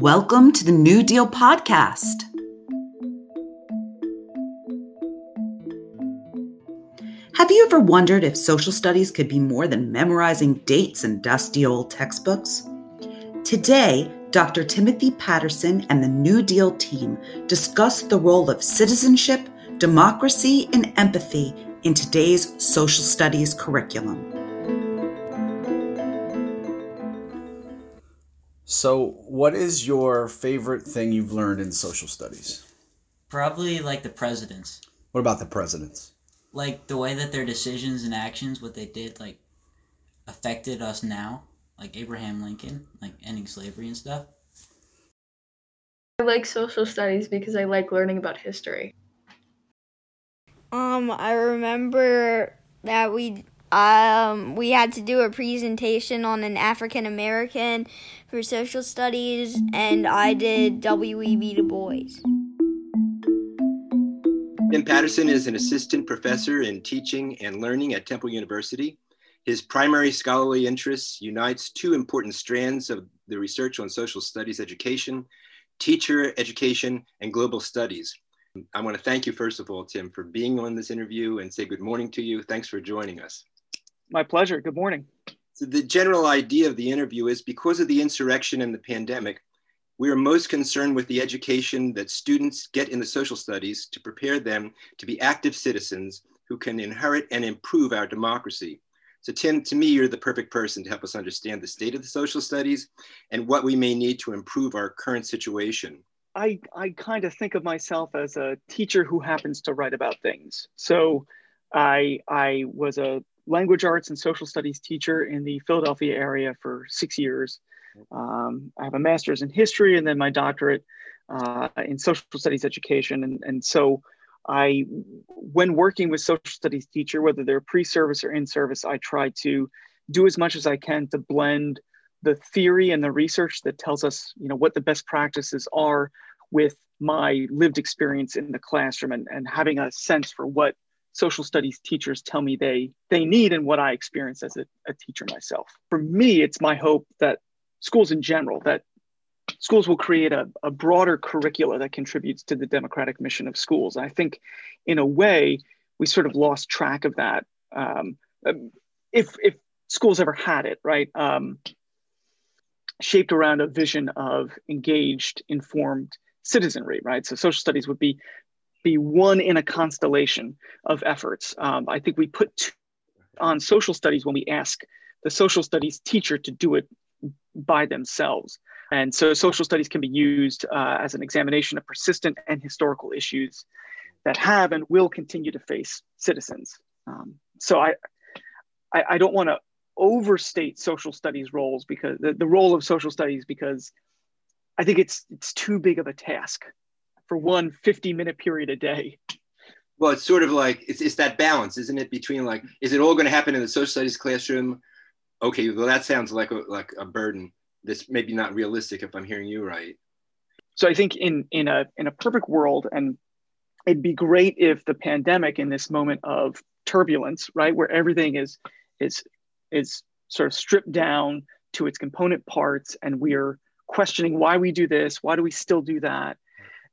Welcome to the New Deal Podcast. Have you ever wondered if social studies could be more than memorizing dates and dusty old textbooks? Today, Dr. Timothy Patterson and the New Deal team discuss the role of citizenship, democracy, and empathy in today's social studies curriculum. So, what is your favorite thing you've learned in social studies? Probably like the presidents. What about the presidents? Like the way that their decisions and actions, what they did, like affected us now. Like Abraham Lincoln, like ending slavery and stuff. I like social studies because I like learning about history. Um, I remember that we um we had to do a presentation on an African American for social studies, and I did W.E.B. Du Bois. Tim Patterson is an assistant professor in teaching and learning at Temple University. His primary scholarly interests unites two important strands of the research on social studies education, teacher education, and global studies. I want to thank you, first of all, Tim, for being on this interview and say good morning to you. Thanks for joining us. My pleasure. Good morning. So the general idea of the interview is because of the insurrection and the pandemic, we are most concerned with the education that students get in the social studies to prepare them to be active citizens who can inherit and improve our democracy. So Tim, to me, you're the perfect person to help us understand the state of the social studies and what we may need to improve our current situation. I, I kind of think of myself as a teacher who happens to write about things. So I, I was a language arts and social studies teacher in the Philadelphia area for six years. Um, I have a master's in history and then my doctorate uh, in social studies education. And, and so I, when working with social studies teacher, whether they're pre-service or in-service, I try to do as much as I can to blend the theory and the research that tells us, you know, what the best practices are with my lived experience in the classroom and, and having a sense for what social studies teachers tell me they they need and what I experience as a, a teacher myself. For me, it's my hope that schools in general, that schools will create a, a broader curricula that contributes to the democratic mission of schools. I think in a way, we sort of lost track of that. Um, if, if schools ever had it, right? Um, shaped around a vision of engaged, informed citizenry, right? So social studies would be be one in a constellation of efforts. Um, I think we put on social studies when we ask the social studies teacher to do it by themselves. And so social studies can be used uh, as an examination of persistent and historical issues that have and will continue to face citizens. Um, so I, I, I don't want to overstate social studies roles because the, the role of social studies because I think it's it's too big of a task for one 50 minute period a day. Well, it's sort of like it's, it's that balance, isn't it? Between like, is it all going to happen in the social studies classroom? Okay, well, that sounds like a, like a burden. That's maybe not realistic if I'm hearing you right. So I think in in a in a perfect world, and it'd be great if the pandemic in this moment of turbulence, right, where everything is is is sort of stripped down to its component parts, and we're questioning why we do this, why do we still do that,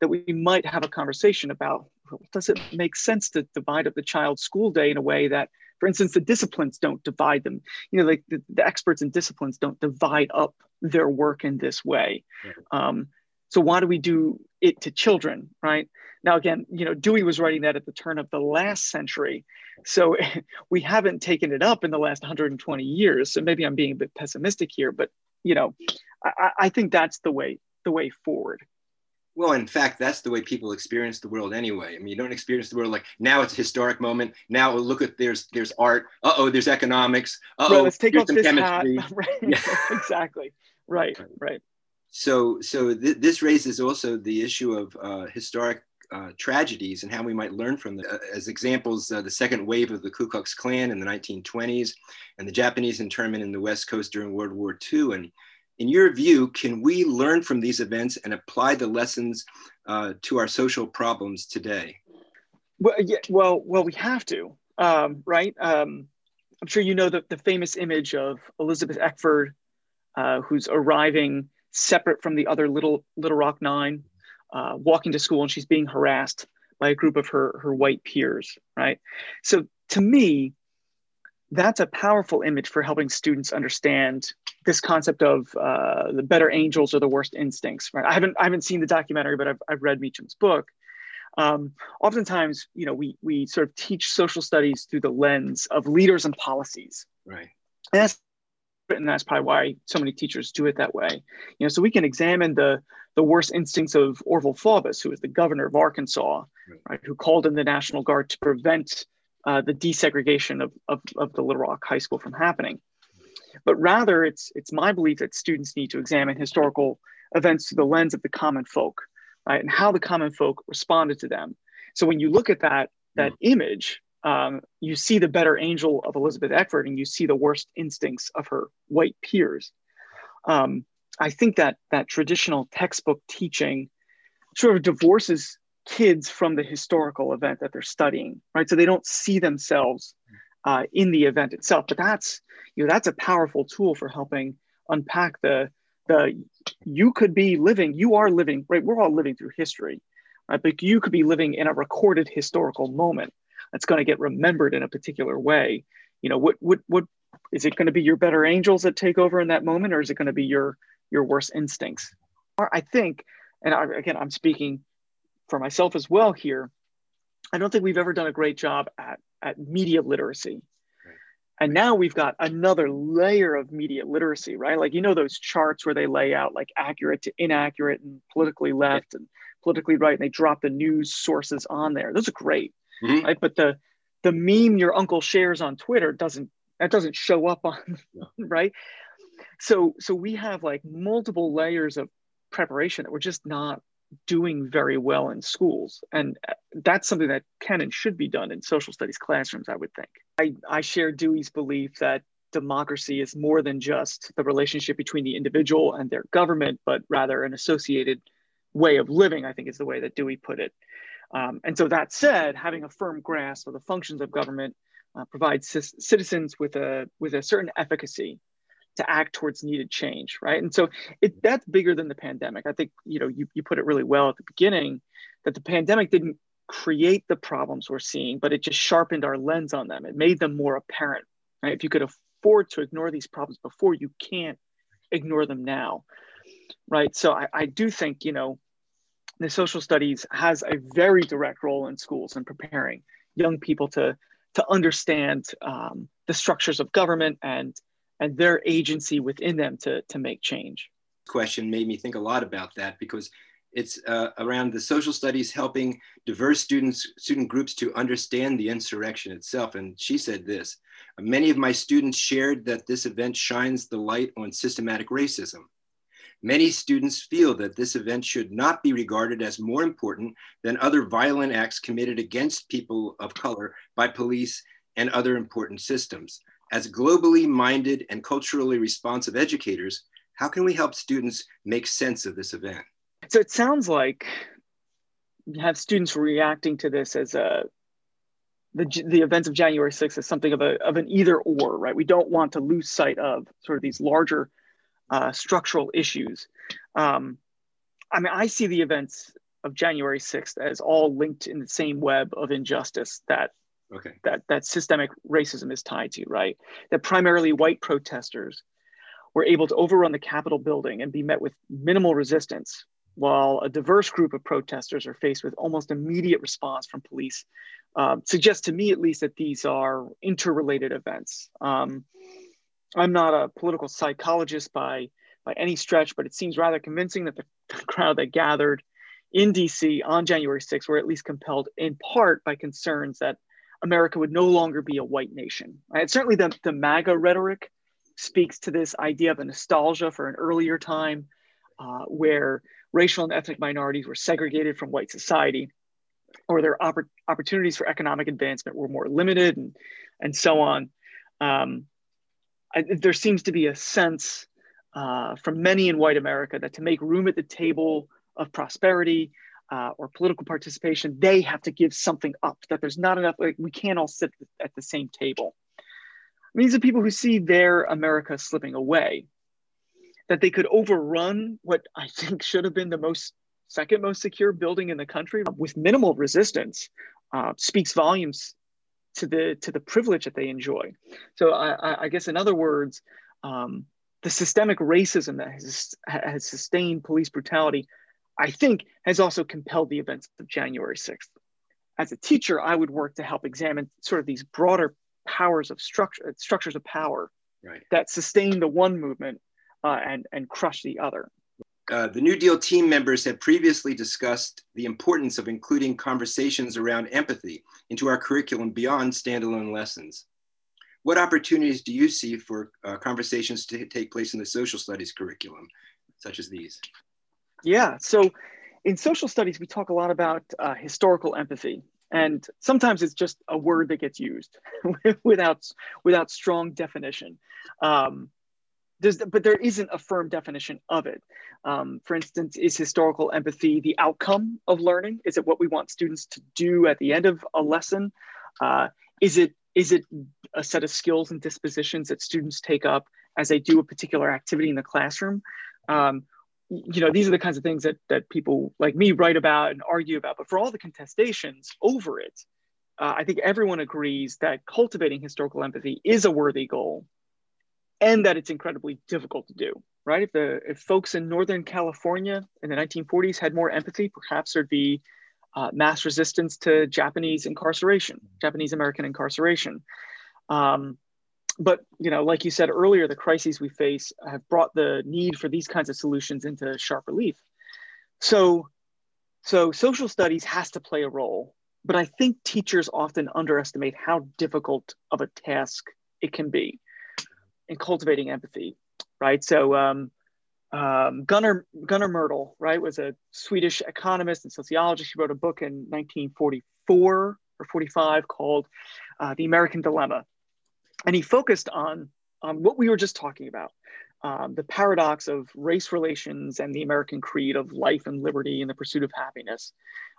that we might have a conversation about does it make sense to divide up the child's school day in a way that for instance the disciplines don't divide them? You know like the, the experts in disciplines don't divide up their work in this way. Um, so why do we do it to children right? Now again you know dewey was writing that at the turn of the last century. So we haven't taken it up in the last 120 years. So maybe i'm being a bit pessimistic here but you know i, I think that's the way the way forward well, in fact, that's the way people experience the world anyway. I mean, you don't experience the world like now it's a historic moment. Now look at there's there's art. Uh oh, there's economics. Uh oh, let's take off this chemistry. hat. right. Yeah. exactly. Right. Right. So so th- this raises also the issue of uh, historic uh, tragedies and how we might learn from them. Uh, as examples, uh, the second wave of the Ku Klux Klan in the 1920s, and the Japanese internment in the West Coast during World War II, and in your view, can we learn from these events and apply the lessons uh, to our social problems today? Well, yeah, well, well, we have to, um, right? Um, I'm sure you know the, the famous image of Elizabeth Eckford, uh, who's arriving separate from the other little Little Rock Nine, uh, walking to school, and she's being harassed by a group of her her white peers. Right. So to me, that's a powerful image for helping students understand this concept of uh, the better angels or the worst instincts. Right. I haven't I haven't seen the documentary, but I've I've read Meacham's book. Um, oftentimes, you know, we we sort of teach social studies through the lens of leaders and policies. Right. And that's and that's probably why so many teachers do it that way. You know, so we can examine the the worst instincts of Orval Faubus, who was the governor of Arkansas, right, right who called in the National Guard to prevent uh, the desegregation of, of, of the Little Rock High School from happening. But rather, it's it's my belief that students need to examine historical events through the lens of the common folk, right, and how the common folk responded to them. So when you look at that that mm. image, um, you see the better angel of Elizabeth Eckford and you see the worst instincts of her white peers. Um, I think that that traditional textbook teaching sort of divorces kids from the historical event that they're studying, right? So they don't see themselves uh, in the event itself. But that's you know that's a powerful tool for helping unpack the the you could be living, you are living, right? We're all living through history, right? But you could be living in a recorded historical moment that's going to get remembered in a particular way you know what what what is it going to be your better angels that take over in that moment or is it going to be your your worst instincts i think and I, again i'm speaking for myself as well here i don't think we've ever done a great job at at media literacy and now we've got another layer of media literacy right like you know those charts where they lay out like accurate to inaccurate and politically left and politically right and they drop the news sources on there those are great mm-hmm. right? But the the meme your uncle shares on Twitter doesn't that doesn't show up on right. So so we have like multiple layers of preparation that we're just not doing very well in schools. And that's something that can and should be done in social studies classrooms i would think. I, I share dewey's belief that democracy is more than just the relationship between the individual and their government but rather an associated way of living i think is the way that dewey put it. Um, and so that said, having a firm grasp of the functions of government uh, provides c- citizens with a with a certain efficacy to act towards needed change, right? And so it, that's bigger than the pandemic. I think you know you, you put it really well at the beginning that the pandemic didn't create the problems we're seeing, but it just sharpened our lens on them. It made them more apparent. Right? If you could afford to ignore these problems before, you can't ignore them now, right? So I, I do think you know the social studies has a very direct role in schools in preparing young people to to understand um, the structures of government and and their agency within them to to make change. Question made me think a lot about that because it's uh, around the social studies helping diverse students student groups to understand the insurrection itself and she said this many of my students shared that this event shines the light on systematic racism Many students feel that this event should not be regarded as more important than other violent acts committed against people of color by police and other important systems. As globally minded and culturally responsive educators, how can we help students make sense of this event? So it sounds like you have students reacting to this as a the, the events of January 6th as something of a of an either or, right? We don't want to lose sight of sort of these larger uh, structural issues. Um, I mean, I see the events of January 6th as all linked in the same web of injustice that okay. that that systemic racism is tied to, right? That primarily white protesters were able to overrun the Capitol building and be met with minimal resistance, while a diverse group of protesters are faced with almost immediate response from police. Uh, suggests to me, at least, that these are interrelated events. Um, I'm not a political psychologist by by any stretch, but it seems rather convincing that the, crowd that gathered in DC on January 6th were at least compelled in part by concerns that America would no longer be a white nation. Right? Certainly, the, the MAGA rhetoric speaks to this idea of a nostalgia for an earlier time uh, where racial and ethnic minorities were segregated from white society, or their oppor- opportunities for economic advancement were more limited, and, and so on. Um, I, there seems to be a sense uh, from many in white America that to make room at the table of prosperity uh, or political participation, they have to give something up, that there's not enough, like we can't all sit at the same table. These are people who see their America slipping away. that they could overrun what I think should have been the most second most secure building in the country with minimal resistance uh, speaks volumes to the to the privilege that they enjoy. So I, I guess in other words, um, the systemic racism that has, has sustained police brutality, I think, has also compelled the events of January 6th. As a teacher, I would work to help examine sort of these broader powers of structure, structures of power Right. that sustain the one movement uh, and and crush the other. Uh, the New Deal team members had previously discussed the importance of including conversations around empathy into our curriculum beyond standalone lessons. What opportunities do you see for uh, conversations to take place in the social studies curriculum, such as these? Yeah. So in social studies, we talk a lot about uh, historical empathy. And sometimes it's just a word that gets used without, without strong definition. Um, but there isn't a firm definition of it. Um, for instance, is historical empathy the outcome of learning? Is it what we want students to do at the end of a lesson? Uh, is it is it a set of skills and dispositions that students take up as they do a particular activity in the classroom? Um, you know, these are the kinds of things that that people like me write about and argue about. But for all the contestations over it, uh, I think everyone agrees that cultivating historical empathy is a worthy goal and that it's incredibly difficult to do right if the if folks in northern california in the 1940s had more empathy perhaps there'd be uh, mass resistance to japanese incarceration japanese american incarceration um, but you know like you said earlier the crises we face have brought the need for these kinds of solutions into sharp relief so so social studies has to play a role but i think teachers often underestimate how difficult of a task it can be in cultivating empathy, right? So um, um, Gunnar Gunnar Myrdal, right, was a Swedish economist and sociologist. He wrote a book in 1944 or 45 called uh, "The American Dilemma," and he focused on on what we were just talking about. Um, the paradox of race relations and the American creed of life and liberty and the pursuit of happiness,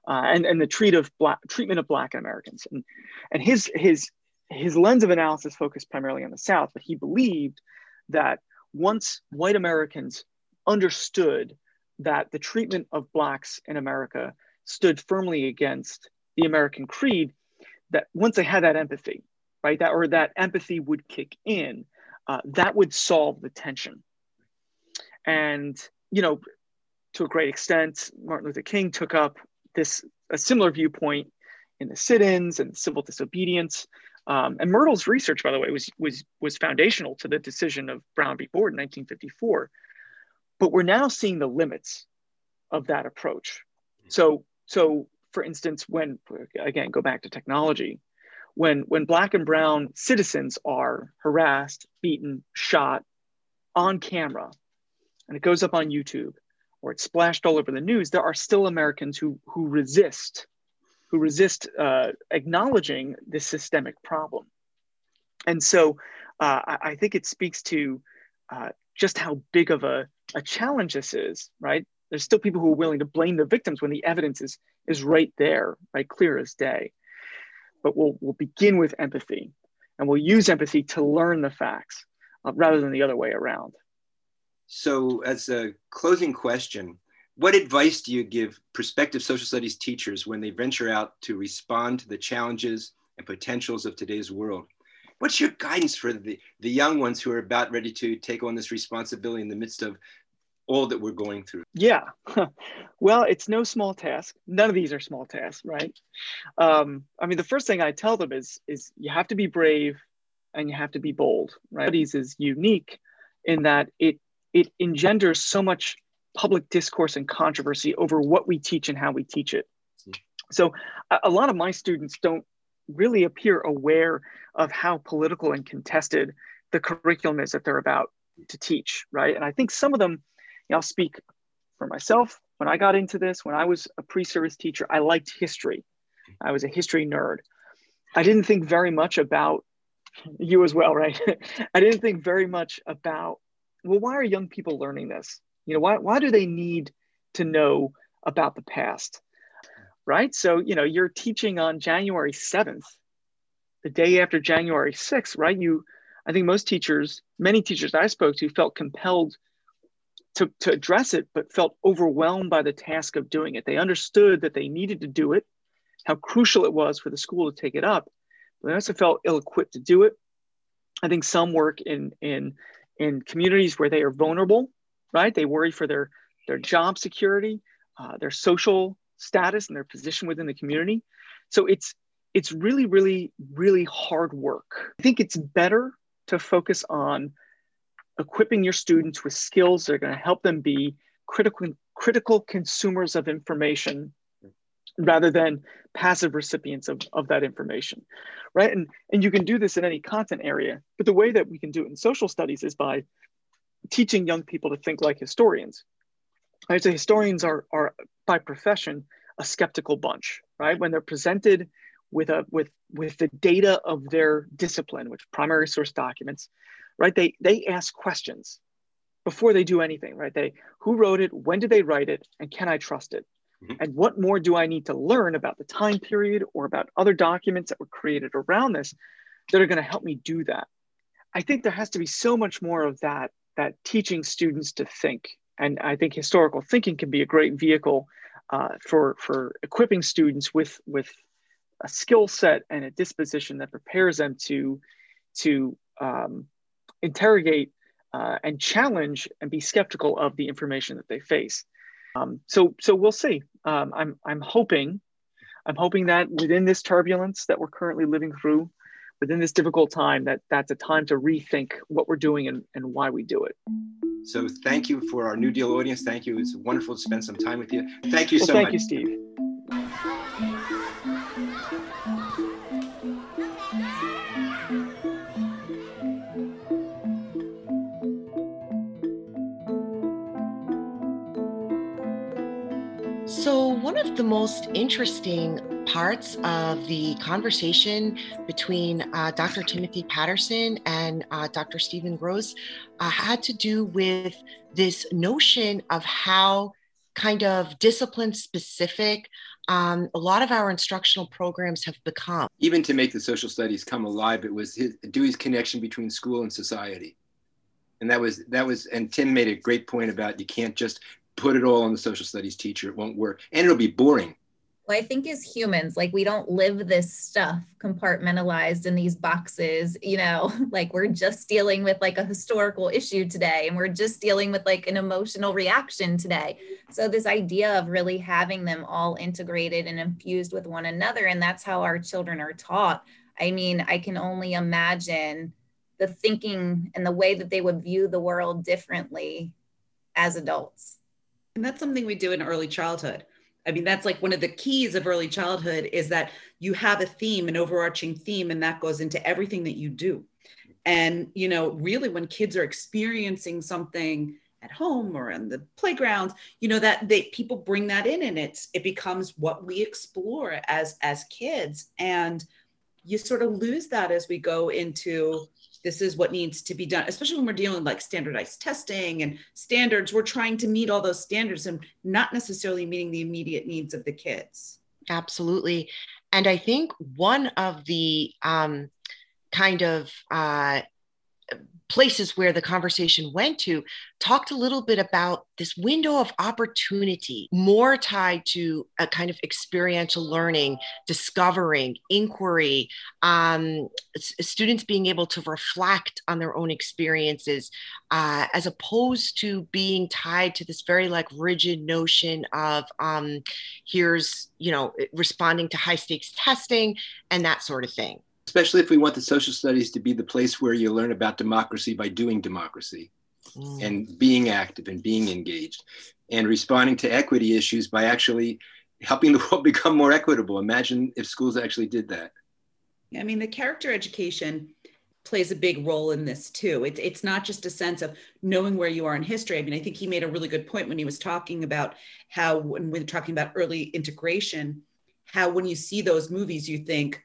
uh, and, and the treat of black, treatment of Black Americans. And, and his, his, his lens of analysis focused primarily on the South, but he believed that once white Americans understood that the treatment of Blacks in America stood firmly against the American creed, that once they had that empathy, right, that or that empathy would kick in, uh, that would solve the tension. And you know, to a great extent, Martin Luther King took up this a similar viewpoint in the sit-ins and civil disobedience. Um, and Myrdal's research, by the way, was, was, was foundational to the decision of Brown v. Board in 1954. But we're now seeing the limits of that approach. So, so for instance, when, again, go back to technology, when, when Black and Brown citizens are harassed, beaten, shot on camera, and it goes up on YouTube, or it's splashed all over the news, there are still Americans who, who resist who resist uh, acknowledging this systemic problem. And so uh, I, I, think it speaks to uh, just how big of a, a challenge this is, right? There's still people who are willing to blame the victims when the evidence is, is right there, right, clear as day. But we'll, we'll begin with empathy and we'll use empathy to learn the facts uh, rather than the other way around. So, as a closing question, what advice do you give prospective social studies teachers when they venture out to respond to the challenges and potentials of today's world? What's your guidance for the, the young ones who are about ready to take on this responsibility in the midst of all that we're going through? Yeah. well, it's no small task. None of these are small tasks, right? Um, I mean, the first thing I tell them is, is you have to be brave and you have to be bold, right? Studies is unique in that it, it engenders so much public discourse and controversy over what we teach and how we teach it. So a, a lot of my students don't really appear aware of how political and contested the curriculum is that they're about to teach, right? And I think some of them, you know, I'll speak for myself. When I got into this, when I was a pre-service teacher, I liked history. I was a history nerd. I didn't think very much about you as well, right? I didn't think very much about, well, why are young people learning this? You know, why, why do they need to know about the past? Right. So, you know, you're teaching on January 7th, the day after January 6th, right? You, I think most teachers, many teachers I spoke to felt compelled to, to address it, but felt overwhelmed by the task of doing it. They understood that they needed to do it, how crucial it was for the school to take it up, but they also felt ill-equipped to do it. I think some work in in in communities where they are vulnerable, right? They worry for their their job security, uh, their social status, and their position within the community. So it's it's really, really, really hard work. I think it's better to focus on equipping your students with skills that are going to help them be critical critical consumers of information rather than passive recipients of, of that information right? And and you can do this in any content area but the way that we can do it in social studies is by teaching young people to think like historians i'd say historians are are by profession a skeptical bunch right? When they're presented with a with with the data of their discipline which primary source documents right? They they ask questions before they do anything right? They who wrote it? When did they write it? And can i trust it? Mm-hmm. and what more do i need to learn about the time period or about other documents that were created around this that are going to help me do that? I think there has to be so much more of that that teaching students to think. And i think historical thinking can be a great vehicle uh, for for equipping students with with a skill set and a disposition that prepares them to to um, interrogate uh, and challenge and be skeptical of the information that they face. Um, so so we'll see. Um, I'm I'm hoping I'm hoping that within this turbulence that we're currently living through, within this difficult time, that that's a time to rethink what we're doing and, and why we do it. So thank you for our New Deal audience. Thank you. It's wonderful to spend some time with you. Thank you well, so thank much. Thank you, Steve. The most interesting parts of the conversation between uh, Dr. Timothy Patterson and uh, Dr. Stephen Gross uh, had to do with this notion of how kind of discipline specific um, a lot of our instructional programs have become. Even to make the social studies come alive, it was his, Dewey's connection between school and society. And that was that was and Tim made a great point about you can't just put it all on the social studies teacher. It won't work. And it'll be boring. Well, I think as humans, like we don't live this stuff compartmentalized in these boxes, you know, like we're just dealing with like a historical issue today and we're just dealing with like an emotional reaction today. So, this idea of really having them all integrated and infused with one another, and that's how our children are taught. I mean, I can only imagine the thinking and the way that they would view the world differently as adults. And that's something we do in early childhood. I mean, that's like one of the keys of early childhood is that you have a theme, an overarching theme, and that goes into everything that you do. And, you know, really when kids are experiencing something at home or in the playground, you know, that they people bring that in and it's it becomes what we explore as as kids. And you sort of lose that as we go into this is what needs to be done especially when we're dealing with like standardized testing and standards we're trying to meet all those standards and not necessarily meeting the immediate needs of the kids. Absolutely. And i think one of the um, kind of uh, places where the conversation went to talked a little bit about this window of opportunity more tied to a kind of experiential learning discovering inquiry um, students being able to reflect on their own experiences uh, as opposed to being tied to this very like rigid notion of um, here's you know responding to high stakes testing and that sort of thing especially if we want the social studies to be the place where you learn about democracy by doing democracy mm. and being active and being engaged and responding to equity issues by actually helping the world become more equitable. Imagine if schools actually did that. I mean, the character education plays a big role in this too. It, it's not just a sense of knowing where you are in history. I mean, I think he made a really good point when he was talking about how, when we we're talking about early integration, how when you see those movies, you think,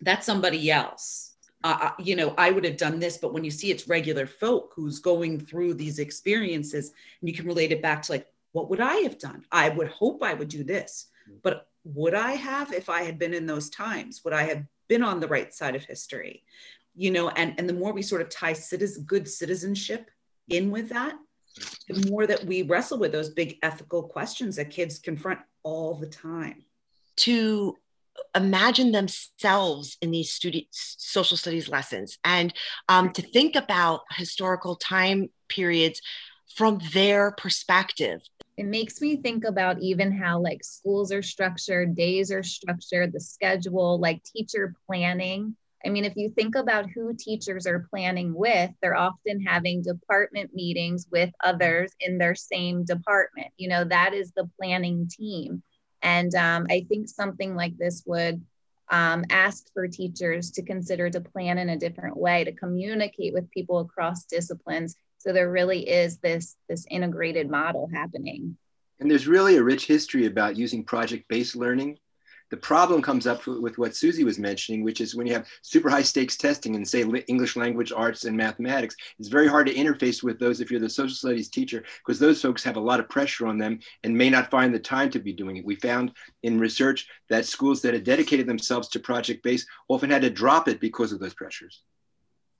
that's somebody else. Uh, you know, I would have done this, but when you see it's regular folk who's going through these experiences, and you can relate it back to like, what would I have done? I would hope I would do this, but would I have if I had been in those times? Would I have been on the right side of history? You know, and and the more we sort of tie citizen, good citizenship in with that, the more that we wrestle with those big ethical questions that kids confront all the time. To imagine themselves in these student social studies lessons. And um, to think about historical time periods from their perspective. It makes me think about even how like schools are structured days are structured the schedule like teacher planning. I mean if you think about who teachers are planning with they're often having department meetings with others in their same department. You know that is the planning team and um, I think something like this would um, ask for teachers to consider to plan in a different way, to communicate with people across disciplines. So there really is this, this integrated model happening. And there's really a rich history about using project-based learning the problem comes up with what Susie was mentioning, which is when you have super high stakes testing and say English language arts and mathematics, it's very hard to interface with those if you're the social studies teacher, because those folks have a lot of pressure on them and may not find the time to be doing it. We found in research that schools that had dedicated themselves to project based often had to drop it because of those pressures.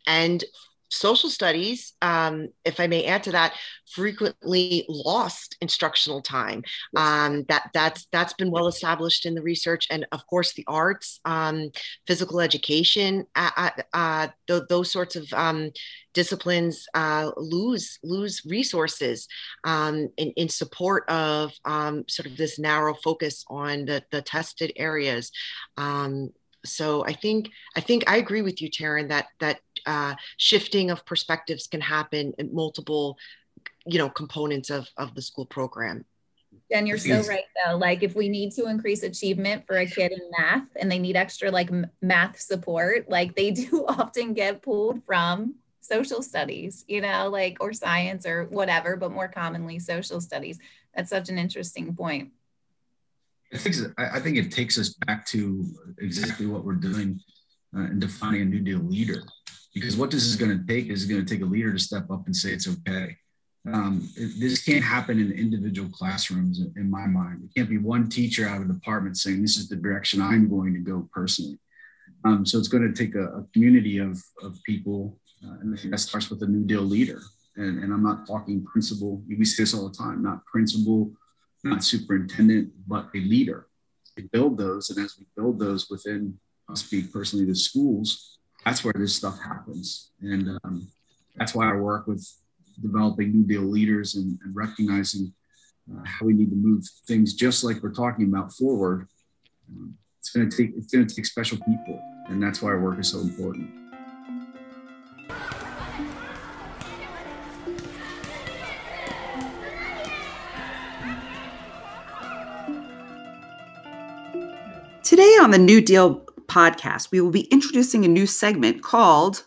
And social studies, um, if I may add to that, frequently lost instructional time. Um, that that's that's been well established in the research, and of course the arts, um, physical education, uh, uh, th- those sorts of um, disciplines uh, lose lose resources um, in, in support of um, sort of this narrow focus on the the tested areas. So I think I think I agree with you, Taryn, that that uh, shifting of perspectives can happen in multiple, you know, components of of the school program. And you're so right though. Like if we need to increase achievement for a kid in math and they need extra like math support, like they do often get pulled from social studies, you know, like or science or whatever, but more commonly social studies. That's such an interesting point. I think, I think it takes us back to exactly what we're doing uh, in defining a New Deal leader. Because what this is going to take is going to take a leader to step up and say it's okay. Um, it, this can't happen in individual classrooms, in, in my mind. It can't be one teacher out of the department saying this is the direction I'm going to go personally. Um, so it's going to take a, a community of, of people, uh, and I think that starts with a New Deal leader. And, and I'm not talking principal. We say this all the time, not principal, not superintendent, but a leader. We build those, and as we build those within, I'll speak personally, the schools, that's where this stuff happens. And um, that's why I work with developing New Deal leaders and, and recognizing uh, how we need to move things just like we're talking about forward. Um, to it's going to take special people, and that's why our work is so important. Today on the New Deal podcast, we will be introducing a new segment called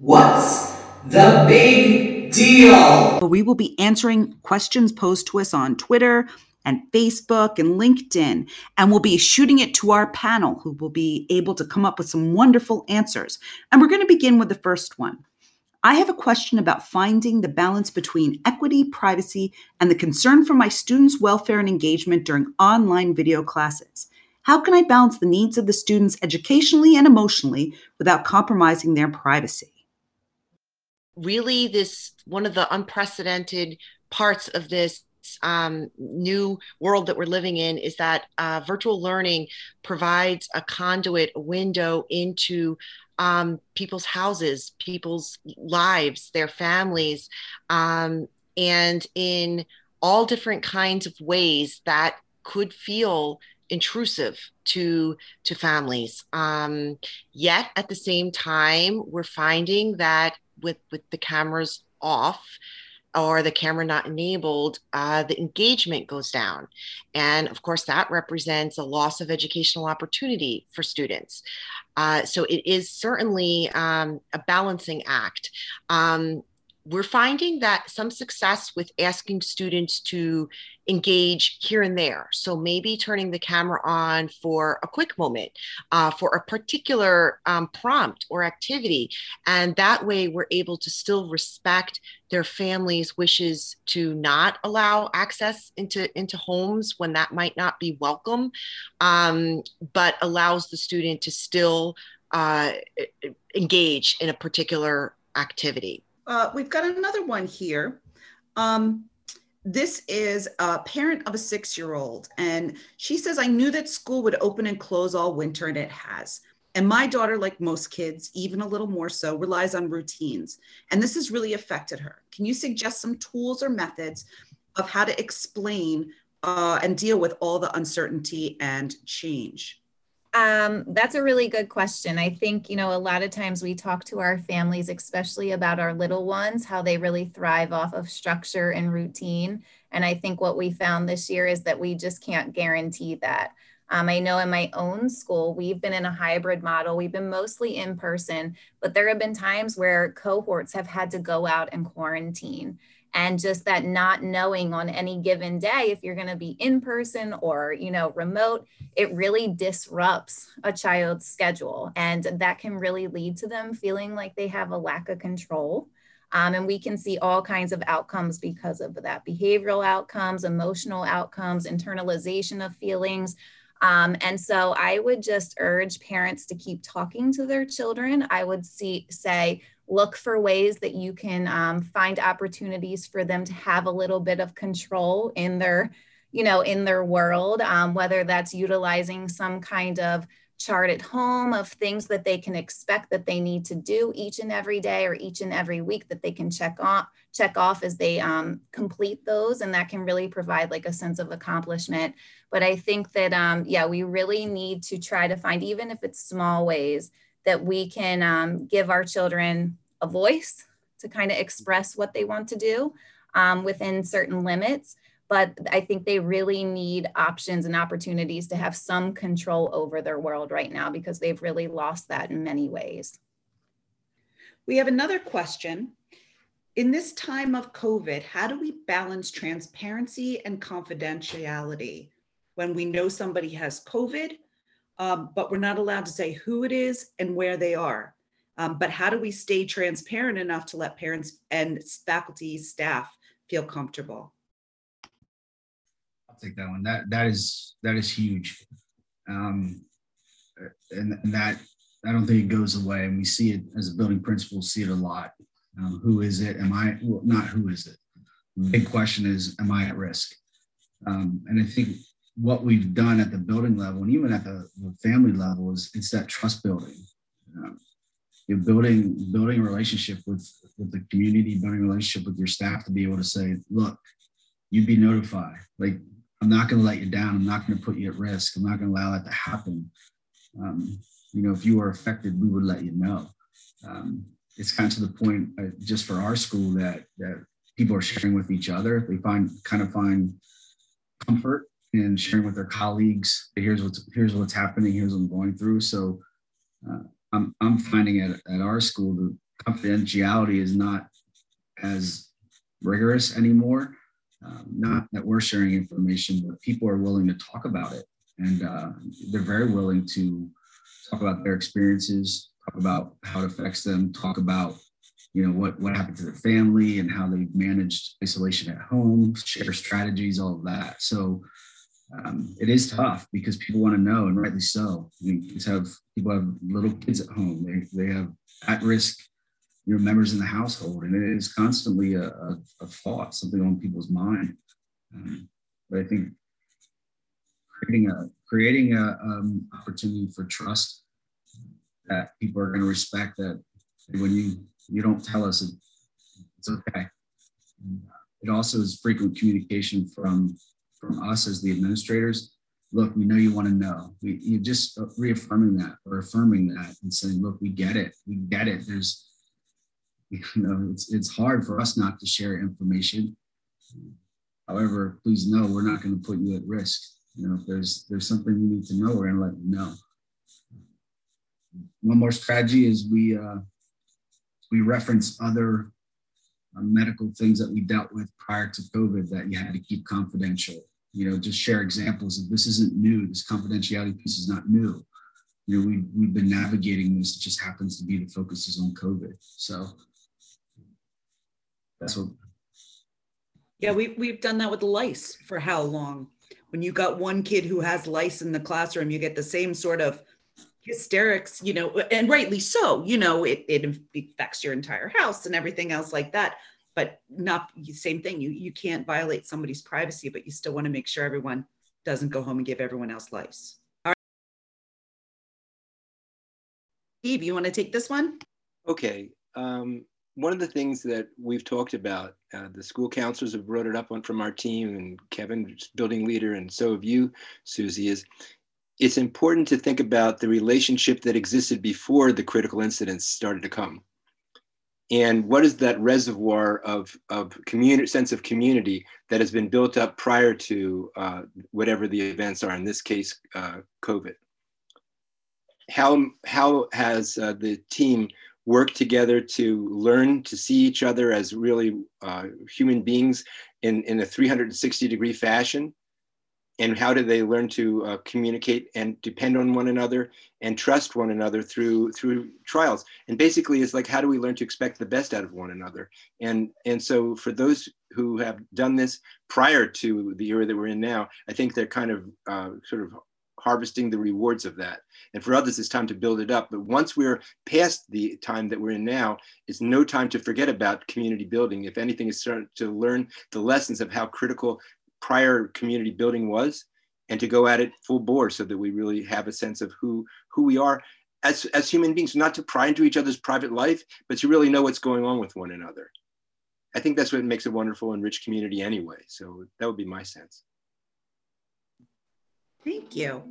What's the Big Deal? We will be answering questions posed to us on Twitter and Facebook and LinkedIn, and we'll be shooting it to our panel who will be able to come up with some wonderful answers. And we're going to begin with the first one. I have a question about finding the balance between equity, privacy, and the concern for my students' welfare and engagement during online video classes. How can I balance the needs of the students educationally and emotionally without compromising their privacy? Really, this one of the unprecedented parts of this um, new world that we're living in is that uh, virtual learning provides a conduit, a window into um, people's houses, people's lives, their families, um, and in all different kinds of ways that could feel intrusive to to families um, yet at the same time we're finding that with with the cameras off or the camera not enabled, uh, the engagement goes down. And of course, that represents a loss of educational opportunity for students. Uh, so it is certainly um, a balancing act. Um, we're finding that some success with asking students to engage here and there. So maybe turning the camera on for a quick moment, uh, for a particular um, prompt or activity. And that way we're able to still respect their family's wishes to not allow access into, into homes when that might not be welcome, um, but allows the student to still uh, engage in a particular activity. Uh, we've got another one here. Um, this is a parent of a six year old, and she says, I knew that school would open and close all winter, and it has. And my daughter, like most kids, even a little more so, relies on routines. And this has really affected her. Can you suggest some tools or methods of how to explain uh, and deal with all the uncertainty and change? Um, that's a really good question. I think, you know, a lot of times we talk to our families, especially about our little ones, how they really thrive off of structure and routine. And I think what we found this year is that we just can't guarantee that. Um, I know in my own school, we've been in a hybrid model. We've been mostly in person, but there have been times where cohorts have had to go out and quarantine and just that not knowing on any given day if you're going to be in person or you know remote it really disrupts a child's schedule. And that can really lead to them feeling like they have a lack of control. Um, and we can see all kinds of outcomes because of that behavioral outcomes emotional outcomes internalization of feelings. Um, and so I would just urge parents to keep talking to their children. I would see, say, look for ways that you can um, find opportunities for them to have a little bit of control in their you know in their world um, whether that's utilizing some kind of chart at home of things that they can expect that they need to do each and every day or each and every week that they can check off check off as they um, complete those. And that can really provide like a sense of accomplishment. But i think that um, yeah we really need to try to find even if it's small ways that we can um, give our children a voice to kind of express what they want to do um, within certain limits. But I think they really need options and opportunities to have some control over their world right now because they've really lost that in many ways. We have another question. In this time of COVID, how do we balance transparency and confidentiality when we know somebody has COVID um, but we're not allowed to say who it is and where they are. Um, but how do we stay transparent enough to let parents and faculty, staff feel comfortable? I'll take that one. That that is that is huge, um, and, and that I don't think it goes away. And we see it as a building principal, see it a lot. Um, who is it? Am I well, not who is it? Big question is, am I at risk? Um, and I think what we've done at the building level and even at the, the family level is it's that trust building. Um, you're building building a relationship with with the community, building a relationship with your staff to be able to say, look, you'd be notified. Like I'm not going to let you down. I'm not going to put you at risk. I'm not going to allow that to happen. Um, you know, if you are affected, we would let you know. Um, it's kind of to the point, uh, just for our school, that that people are sharing with each other. They find kind of find comfort in sharing with their colleagues. Here's what's here's what's happening. Here's what I'm going through. So Finding at at our school the confidentiality is not as rigorous anymore. Um, not that we're sharing information, but people are willing to talk about it, and uh, they're very willing to talk about their experiences, talk about how it affects them, talk about you know what what happened to their family and how they've managed isolation at home, share strategies, all of that. So um, it is tough because people want to know, and rightly so. I mean, kids have people have little kids at home. They they have at risk, you know, members in the household, and it is constantly a, a, a thought, something on people's mind. Um, but I think creating a creating a um, opportunity for trust that people are going to respect that when you you don't tell us it, it's okay. It also is frequent communication from from us as the administrators look we know you want to know. We you just reaffirming that or affirming that and saying look we get it we get it. There's you know it's it's hard for us not to share information. However please know we're not going to put you at risk. You know if there's there's something you need to know we're going to let you know. One more strategy is we uh we reference other medical things that we dealt with prior to COVID that you had to keep confidential. You know, just share examples of this isn't new. This confidentiality piece is not new. You know, we, we've been navigating this. It just happens to be the focus is on COVID. So that's what. Yeah, we, we've done that with lice for how long? When you got one kid who has lice in the classroom, you get the same sort of hysterics, you know, and rightly so, you know, it, it affects your entire house and everything else like that. But not the same thing. You you can't violate somebody's privacy, but you still want to make sure everyone doesn't go home and give everyone else lice. All right. Steve, you want to take this one? Okay. Um, one of the things that we've talked about, uh, the school counselors have brought it up on from our team, and Kevin, building leader, and so have you, Susie, is it's important to think about the relationship that existed before the critical incidents started to come. And what is that reservoir of, of community, sense of community that has been built up prior to uh, whatever the events are, in this case, uh, COVID? How, how has uh, the team worked together to learn to see each other as really uh, human beings in, in a 360 degree fashion? And how do they learn to uh, communicate and depend on one another and trust one another through through trials? And basically it's like how do we learn to expect the best out of one another? And and so for those who have done this prior to the era that we're in now i think they're kind of uh, sort of harvesting the rewards of that. And for others it's time to build it up. But once we're past the time that we're in now it's no time to forget about community building. If anything is to learn the lessons of how critical prior community building was and to go at it full bore so that we really have a sense of who who we are as, as human beings not to pry into each other's private life but to really know what's going on with one another. I think that's what makes a wonderful and rich community anyway. So that would be my sense. Thank you.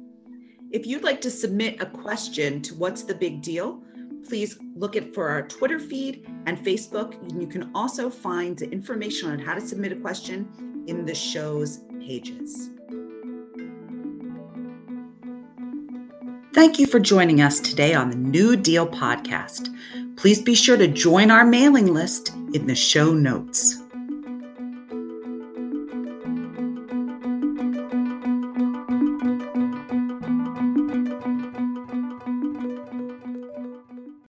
If you'd like to submit a question to what's the big deal please look at for our Twitter feed and Facebook. And you can also find the information on how to submit a question in the show's pages. Thank you for joining us today on the New Deal podcast. Please be sure to join our mailing list in the show notes.